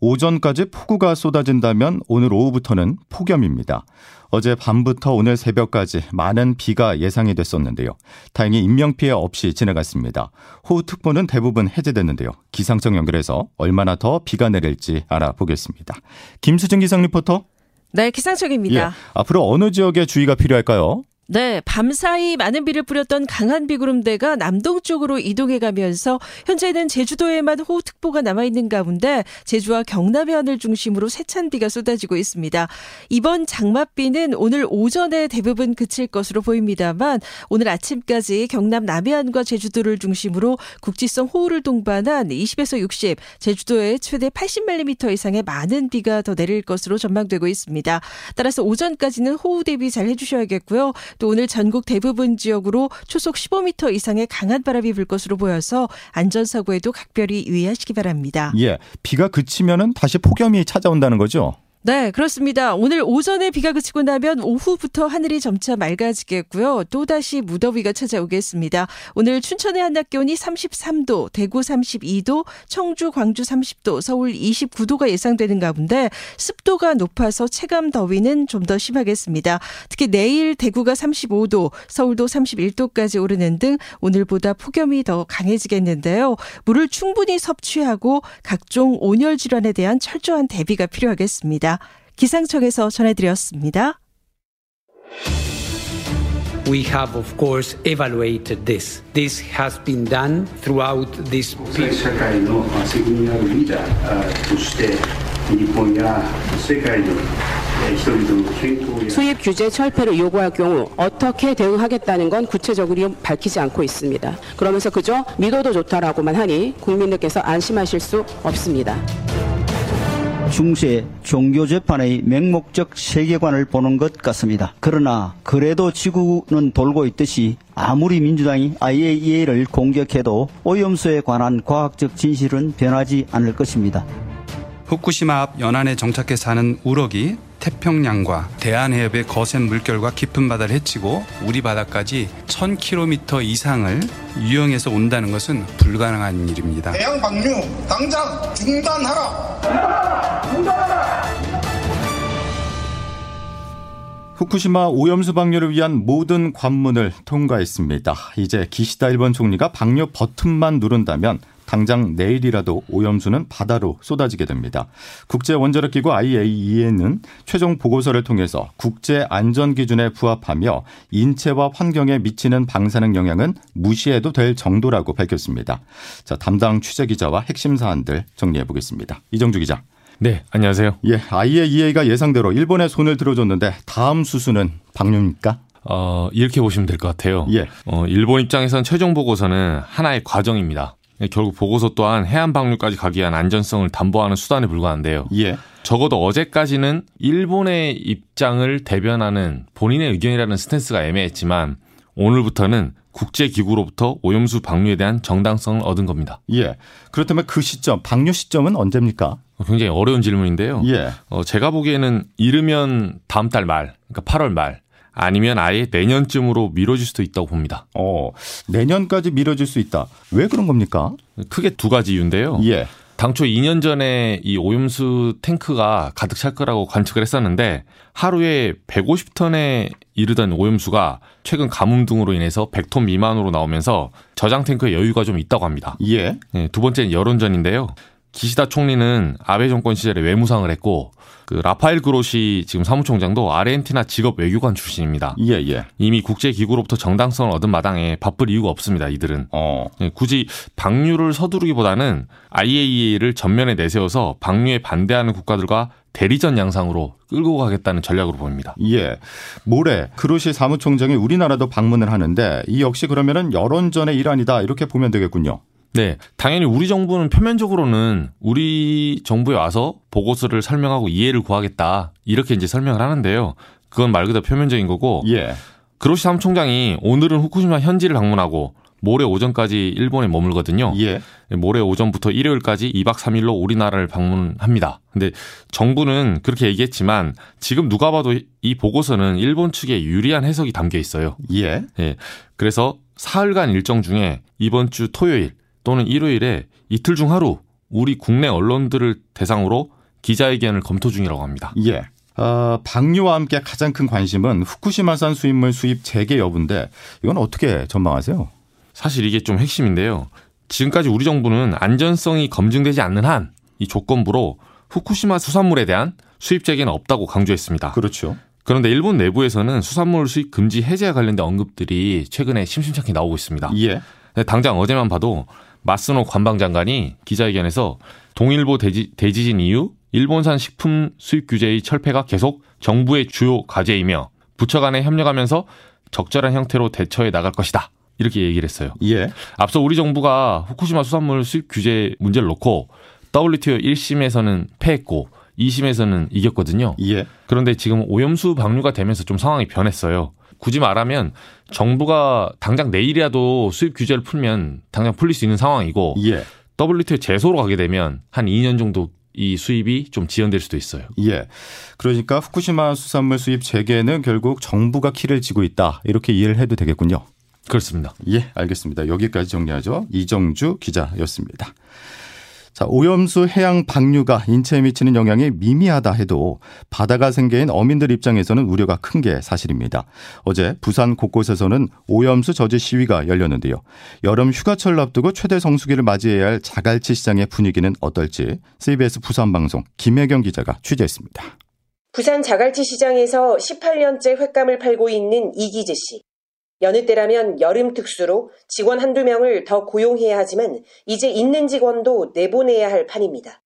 오전까지 폭우가 쏟아진다면 오늘 오후부터는 폭염입니다. 어제 밤부터 오늘 새벽까지 많은 비가 예상이 됐었는데요. 다행히 인명피해 없이 지나갔습니다. 호우특보는 대부분 해제됐는데요. 기상청 연결해서 얼마나 더 비가 내릴지 알아보겠습니다. 김수진 기상 리포터. 네, 기상청입니다. 예, 앞으로 어느 지역에 주의가 필요할까요? 네, 밤사이 많은 비를 뿌렸던 강한 비구름대가 남동쪽으로 이동해 가면서 현재는 제주도에만 호우특보가 남아 있는 가운데 제주와 경남 해안을 중심으로 세찬 비가 쏟아지고 있습니다. 이번 장맛비는 오늘 오전에 대부분 그칠 것으로 보입니다만 오늘 아침까지 경남 남해안과 제주도를 중심으로 국지성 호우를 동반한 20에서 60, 제주도에 최대 80mm 이상의 많은 비가 더 내릴 것으로 전망되고 있습니다. 따라서 오전까지는 호우 대비 잘 해주셔야겠고요. 또 오늘 전국 대부분 지역으로 초속 15m 이상의 강한 바람이 불 것으로 보여서 안전사고에도 각별히 유의하시기 바랍니다. 예, 비가 그치면은 다시 폭염이 찾아온다는 거죠? 네, 그렇습니다. 오늘 오전에 비가 그치고 나면 오후부터 하늘이 점차 맑아지겠고요. 또다시 무더위가 찾아오겠습니다. 오늘 춘천의 한낮 기온이 33도, 대구 32도, 청주, 광주 30도, 서울 29도가 예상되는 가운데 습도가 높아서 체감 더위는 좀 더 심하겠습니다. 특히 내일 대구가 35도, 서울도 31도까지 오르는 등 오늘보다 폭염이 더 강해지겠는데요. 물을 충분히 섭취하고 각종 온열 질환에 대한 철저한 대비가 필요하겠습니다. 소식입니다. 기상청에서 전해드렸습니다. we have, of course, evaluated this. This has been done throughout this period. 수입 규제 철폐를 요구할 경우 어떻게 대응하겠다는 건 구체적으로 밝히지 않고 있습니다. 그러면서 그저 미도도 좋다라고만 하니 국민들께서 안심하실 수 없습니다. 중세 종교 재판의 맹목적 세계관을 보는 것 같습니다. 그러나 그래도 지구는 돌고 있듯이 아무리 민주당이 IAEA를 공격해도 오염수에 관한 과학적 진실은 변하지 않을 것입니다. 후쿠시마 앞 연안에 정착해 사는 우럭이 태평양과 대한해협의 거센 물결과 깊은 바다를 헤치고 우리 바다까지 1000km 이상을 유영해서 온다는 것은 불가능한 일입니다. 대양 방류 당장 중단하라. 중단하라. 후쿠시마 오염수 방류를 위한 모든 관문을 통과했습니다. 이제 기시다 일본 총리가 방류 버튼만 누른다면 당장 내일이라도 오염수는 바다로 쏟아지게 됩니다. 국제 원자력 기구 IAEA는 최종 보고서를 통해서 국제 안전 기준에 부합하며 인체와 환경에 미치는 방사능 영향은 무시해도 될 정도라고 밝혔습니다. 자, 담당 취재 기자와 핵심 사안들 정리해 보겠습니다. 이정주 기자. 네, 안녕하세요. 예, IAEA가 예상대로 일본에 손을 들어줬는데 다음 수순은 방류입니까? 어, 이렇게 보시면 될 것 같아요. 예. 어, 일본 입장에선 최종 보고서는 하나의 과정입니다. 예, 결국 보고서 또한 해안 방류까지 가기 위한 안전성을 담보하는 수단에 불과한데요. 예. 적어도 어제까지는 일본의 입장을 대변하는 본인의 의견이라는 스탠스가 애매했지만 오늘부터는 국제기구로부터 오염수 방류에 대한 정당성을 얻은 겁니다. 예. 그렇다면 그 시점, 방류 시점은 언제입니까? 굉장히 어려운 질문인데요. 예. 어, 제가 보기에는 이르면 다음 달 말, 그러니까 8월 말, 아니면 아예 내년쯤으로 미뤄질 수도 있다고 봅니다. 어, 내년까지 미뤄질 수 있다. 왜 그런 겁니까? 크게 두 가지 이유인데요. 예. 당초 2년 전에 이 오염수 탱크가 가득 찰 거라고 관측을 했었는데 하루에 150톤에 이르던 오염수가 최근 가뭄 등으로 인해서 100톤 미만으로 나오면서 저장 탱크에 여유가 좀 있다고 합니다. 예. 네, 두 번째는 여론전인데요. 기시다 총리는 아베 정권 시절에 외무상을 했고 그 라파엘 그로시 지금 사무총장도 아르헨티나 직업 외교관 출신입니다. 예, 예. 이미 국제 기구로부터 정당성을 얻은 마당에 바쁠 이유가 없습니다. 이들은 어. 네, 굳이 방류를 서두르기보다는 IAEA를 전면에 내세워서 방류에 반대하는 국가들과 대리전 양상으로 끌고 가겠다는 전략으로 보입니다. 예. 모레 그로시 사무총장이 우리나라도 방문을 하는데 이 역시 그러면은 여론전의 일환이다 이렇게 보면 되겠군요. 네. 당연히 우리 정부는 표면적으로는 우리 정부에 와서 보고서를 설명하고 이해를 구하겠다. 이렇게 이제 설명을 하는데요. 그건 말 그대로 표면적인 거고. 예. 그로시 사무총장이 오늘은 후쿠시마 현지를 방문하고 모레 오전까지 일본에 머물거든요. 예. 모레 오전부터 일요일까지 2박 3일로 우리나라를 방문합니다. 근데 정부는 그렇게 얘기했지만 지금 누가 봐도 이 보고서는 일본 측에 유리한 해석이 담겨 있어요. 예. 예. 그래서 사흘간 일정 중에 이번 주 토요일 또는 일요일에 이틀 중 하루 우리 국내 언론들을 대상으로 기자회견을 검토 중이라고 합니다. 예. 어, 방류와 함께 가장 큰 관심은 후쿠시마산 수입물 수입 재개 여부인데 이건 어떻게 전망하세요? 사실 이게 좀 핵심인데요. 지금까지 우리 정부는 안전성이 검증되지 않는 한 이 조건부로 후쿠시마 수산물에 대한 수입 재개는 없다고 강조했습니다. 그렇죠. 그런데 일본 내부에서는 수산물 수입 금지 해제와 관련된 언급들이 최근에 심심찮게 나오고 있습니다. 예. 당장 어제만 봐도 마스노 관방장관이 기자회견에서 동일보 대지, 대지진 이후 일본산 식품 수입 규제의 철폐가 계속 정부의 주요 과제이며 부처 간에 협력하면서 적절한 형태로 대처해 나갈 것이다. 이렇게 얘기를 했어요. 예. 앞서 우리 정부가 후쿠시마 수산물 수입 규제 문제를 놓고 WTO 1심에서는 패했고 2심에서는 이겼거든요. 예. 그런데 지금 오염수 방류가 되면서 좀 상황이 변했어요. 굳이 말하면 정부가 당장 내일이라도 수입 규제를 풀면 당장 풀릴 수 있는 상황이고 예. WTO 제소로 가게 되면 한 2년 정도 이 수입이 좀 지연될 수도 있어요. 예. 그러니까 후쿠시마 수산물 수입 재개는 결국 정부가 키를 쥐고 있다. 이렇게 이해를 해도 되겠군요. 그렇습니다. 예, 알겠습니다. 여기까지 정리하죠. 이정주 기자였습니다. 자, 오염수 해양 방류가 인체에 미치는 영향이 미미하다 해도 바다가 생계인 어민들 입장에서는 우려가 큰 게 사실입니다. 어제 부산 곳곳에서는 오염수 저지 시위가 열렸는데요. 여름 휴가철을 앞두고 최대 성수기를 맞이해야 할 자갈치 시장의 분위기는 어떨지 CBS 부산 방송 김혜경 기자가 취재했습니다. 부산 자갈치 시장에서 18년째 횟감을 팔고 있는 이기재 씨. 여느 때라면 여름 특수로 직원 한두 명을 더 고용해야 하지만 이제 있는 직원도 내보내야 할 판입니다.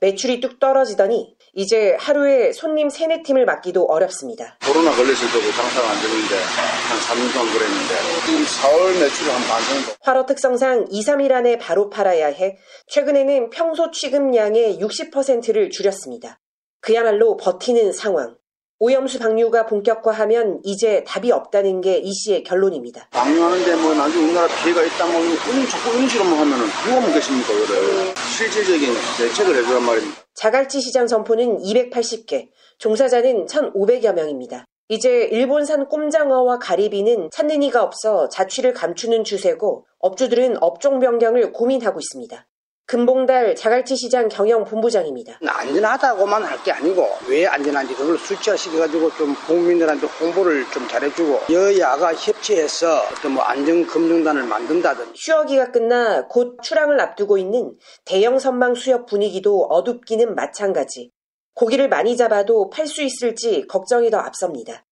매출이 뚝 떨어지더니 이제 하루에 손님 세네 팀을 맡기도 어렵습니다. 코로나 걸렸을 때도 장사가 안 되는데 한 3년 동안 그랬는데 지금 4월 매출이 한 반 정도. 활어 특성상 2, 3일 안에 바로 팔아야 해 최근에는 평소 취급량의 60%를 줄였습니다. 그야말로 버티는 상황. 오염수 방류가 본격화하면 이제 답이 없다는 게 이 씨의 결론입니다. 방류하는데 뭐 나중에 우리나라 피해가 있다 뭐 이런 자꾸 이런 식으로만 하면은 누가 먹겠습니까 그래. 실질적인 대책을 해주란 말입니다. 자갈치 시장 점포는 280개, 종사자는 1,500여 명입니다. 이제 일본산 꼼장어와 가리비는 찾는 이가 없어 자취를 감추는 추세고 업주들은 업종 변경을 고민하고 있습니다. 금봉달 자갈치 시장 경영 본부장입니다. 안전하다고만 할 게 아니고 왜 안전한지 그걸 수치화시켜가지고 좀 국민들한테 홍보를 좀 잘해주고 여야가 협치해서 어떤 뭐 안전검증단을 만든다든지 휴업기가 끝나 곧 출항을 앞두고 있는 대형 선망 수협 분위기도 어둡기는 마찬가지. 고기를 많이 잡아도 팔 수 있을지 걱정이 더 앞섭니다.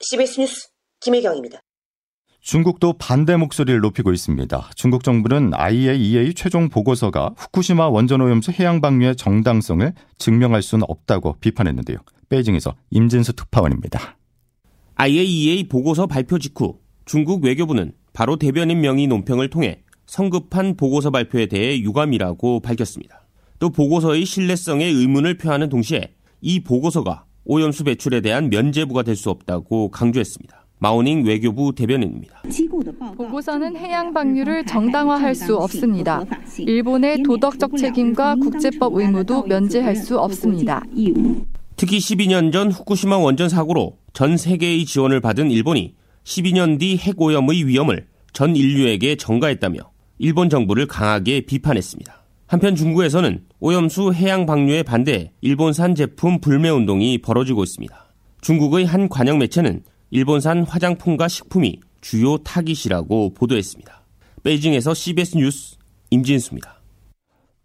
CBS 뉴스 김혜경입니다. 중국도 반대 목소리를 높이고 있습니다. 중국 정부는 IAEA 최종 보고서가 후쿠시마 원전 오염수 해양 방류의 정당성을 증명할 수는 없다고 비판했는데요. 베이징에서 임진수 특파원입니다. IAEA 보고서 발표 직후 중국 외교부는 바로 대변인 명의 논평을 통해 성급한 보고서 발표에 대해 유감이라고 밝혔습니다. 또 보고서의 신뢰성에 의문을 표하는 동시에 이 보고서가 오염수 배출에 대한 면제부가 될 수 없다고 강조했습니다. 마오닝 외교부 대변인입니다. 보고서는 해양 방류를 정당화할 수 없습니다. 일본의 도덕적 책임과 국제법 의무도 면제할 수 없습니다. 특히 12년 전 후쿠시마 원전 사고로 전 세계의 지원을 받은 일본이 12년 뒤 핵오염의 위험을 전 인류에게 전가했다며 일본 정부를 강하게 비판했습니다. 한편 중국에서는 오염수 해양 방류에 반대 일본산 제품 불매 운동이 벌어지고 있습니다. 중국의 한 관영 매체는 일본산 화장품과 식품이 주요 타깃이라고 보도했습니다. 베이징에서 CBS 뉴스 임진수입니다.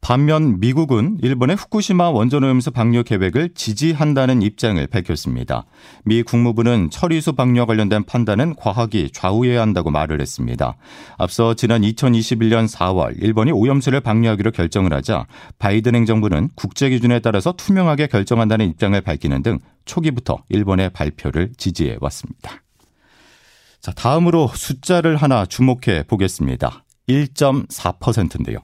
반면 미국은 일본의 후쿠시마 원전오염수 방류 계획을 지지한다는 입장을 밝혔습니다. 미 국무부는 처리수 방류와 관련된 판단은 과학이 좌우해야 한다고 말을 했습니다. 앞서 지난 2021년 4월 일본이 오염수를 방류하기로 결정을 하자 바이든 행정부는 국제 기준에 따라서 투명하게 결정한다는 입장을 밝히는 등 초기부터 일본의 발표를 지지해 왔습니다. 자, 다음으로 숫자를 하나 주목해 보겠습니다. 1.4%인데요.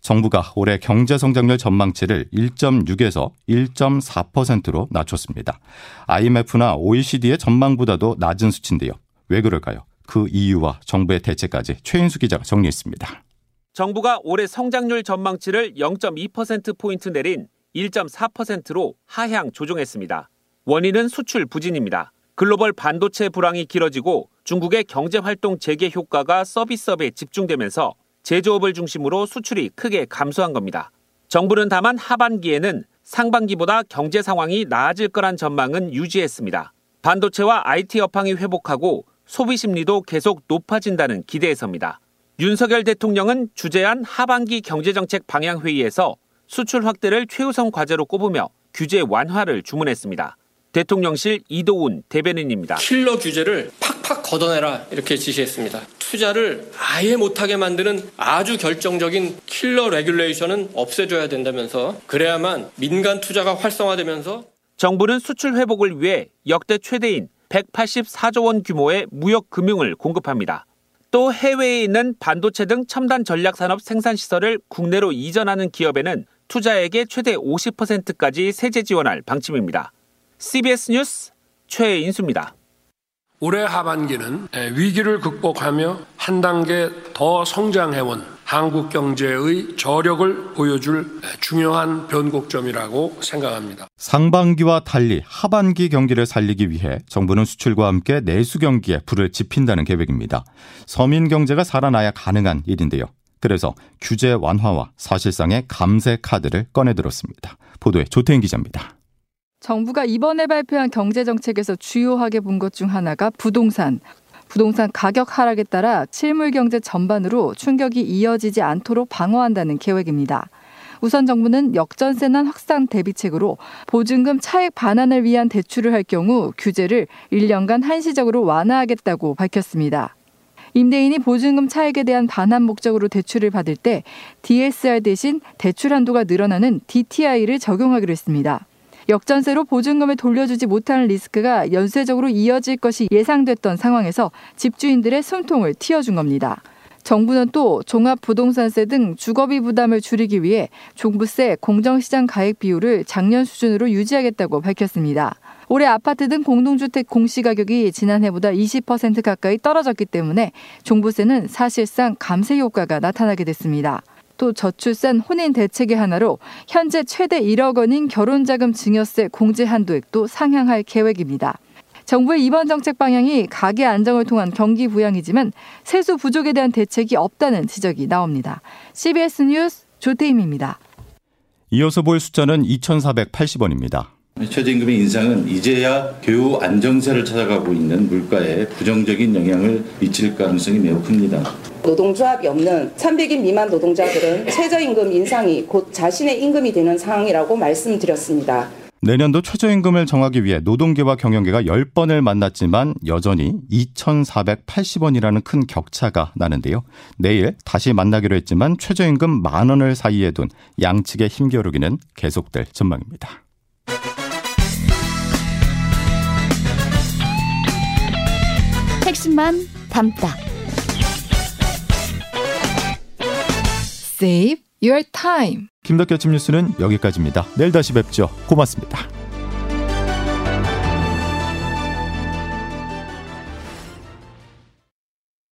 정부가 올해 경제 성장률 전망치를 1.6에서 1.4%로 낮췄습니다. IMF나 OECD의 전망보다도 낮은 수치인데요. 왜 그럴까요? 그 이유와 정부의 대책까지 최인수 기자가 정리했습니다. 정부가 올해 성장률 전망치를 0.2%포인트 내린 1.4%로 하향 조정했습니다. 원인은 수출 부진입니다. 글로벌 반도체 불황이 길어지고 중국의 경제 활동 재개 효과가 서비스업에 집중되면서 제조업을 중심으로 수출이 크게 감소한 겁니다. 정부는 다만 하반기에는 상반기보다 경제 상황이 나아질 거란 전망은 유지했습니다. 반도체와 IT 업황이 회복하고 소비 심리도 계속 높아진다는 기대에서입니다. 윤석열 대통령은 주재한 하반기 경제정책 방향회의에서 수출 확대를 최우선 과제로 꼽으며 규제 완화를 주문했습니다. 대통령실 이도훈 대변인입니다. 킬러 규제를 팍팍 걷어내라 이렇게 지시했습니다. 투자를 아예 못하게 만드는 아주 결정적인 killer regulation은 없애줘야 된다면서 그래야만 민간 투자가 활성화되면서 정부는 수출 회복을 위해 역대 최대인 184조 원 규모의 무역 금융을 공급합니다. 또 해외에 있는 반도체 등 첨단 전략 산업 생산 시설을 국내로 이전하는 기업에는 투자액의 최대 50%까지 세제 지원할 방침입니다. CBS 뉴스 최인수입니다. 올해 하반기는 위기를 극복하며 한 단계 더 성장해온 한국 경제의 저력을 보여줄 중요한 변곡점이라고 생각합니다. 상반기와 달리 하반기 경기를 살리기 위해 정부는 수출과 함께 내수 경기에 불을 지핀다는 계획입니다. 서민 경제가 살아나야 가능한 일인데요. 그래서 규제 완화와 사실상의 감세 카드를 꺼내들었습니다. 보도에 조태인 기자입니다. 정부가 이번에 발표한 경제 정책에서 주요하게 본 것 중 하나가 부동산. 부동산 가격 하락에 따라 실물 경제 전반으로 충격이 이어지지 않도록 방어한다는 계획입니다. 우선 정부는 역전세난 확산 대비책으로 보증금 차액 반환을 위한 대출을 할 경우 규제를 1년간 한시적으로 완화하겠다고 밝혔습니다. 임대인이 보증금 차액에 대한 반환 목적으로 대출을 받을 때 DSR 대신 대출 한도가 늘어나는 DTI를 적용하기로 했습니다. 역전세로 보증금을 돌려주지 못하는 리스크가 연쇄적으로 이어질 것이 예상됐던 상황에서 집주인들의 숨통을 틔워준 겁니다. 정부는 또 종합부동산세 등 주거비 부담을 줄이기 위해 종부세 공정시장 가액 비율을 작년 수준으로 유지하겠다고 밝혔습니다. 올해 아파트 등 공동주택 공시가격이 지난해보다 20% 가까이 떨어졌기 때문에 종부세는 사실상 감세 효과가 나타나게 됐습니다. 또 저출산 혼인 대책의 하나로 현재 최대 1억 원인 결혼자금 증여세 공제 한도액도 상향할 계획입니다. 정부의 이번 정책 방향이 가계 안정을 통한 경기 부양이지만 세수 부족에 대한 대책이 없다는 지적이 나옵니다. CBS 뉴스 조태임입니다. 이어서 볼 숫자는 2,480원입니다. 최저임금의 인상은 이제야 겨우 안정세를 찾아가고 있는 물가에 부정적인 영향을 미칠 가능성이 매우 큽니다. 노동조합이 없는 300인 미만 노동자들은 최저임금 인상이 곧 자신의 임금이 되는 상황이라고 말씀드렸습니다. 내년도 최저임금을 정하기 위해 노동계와 경영계가 10번을 만났지만 여전히 2,480원이라는 큰 격차가 나는데요. 내일 다시 만나기로 했지만 최저임금 만 원을 사이에 둔 양측의 힘겨루기는 계속될 전망입니다. 핵심만 담다. Save your time. 김덕기 아침 뉴스는 여기까지입니다. 내일 다시 뵙죠. 고맙습니다.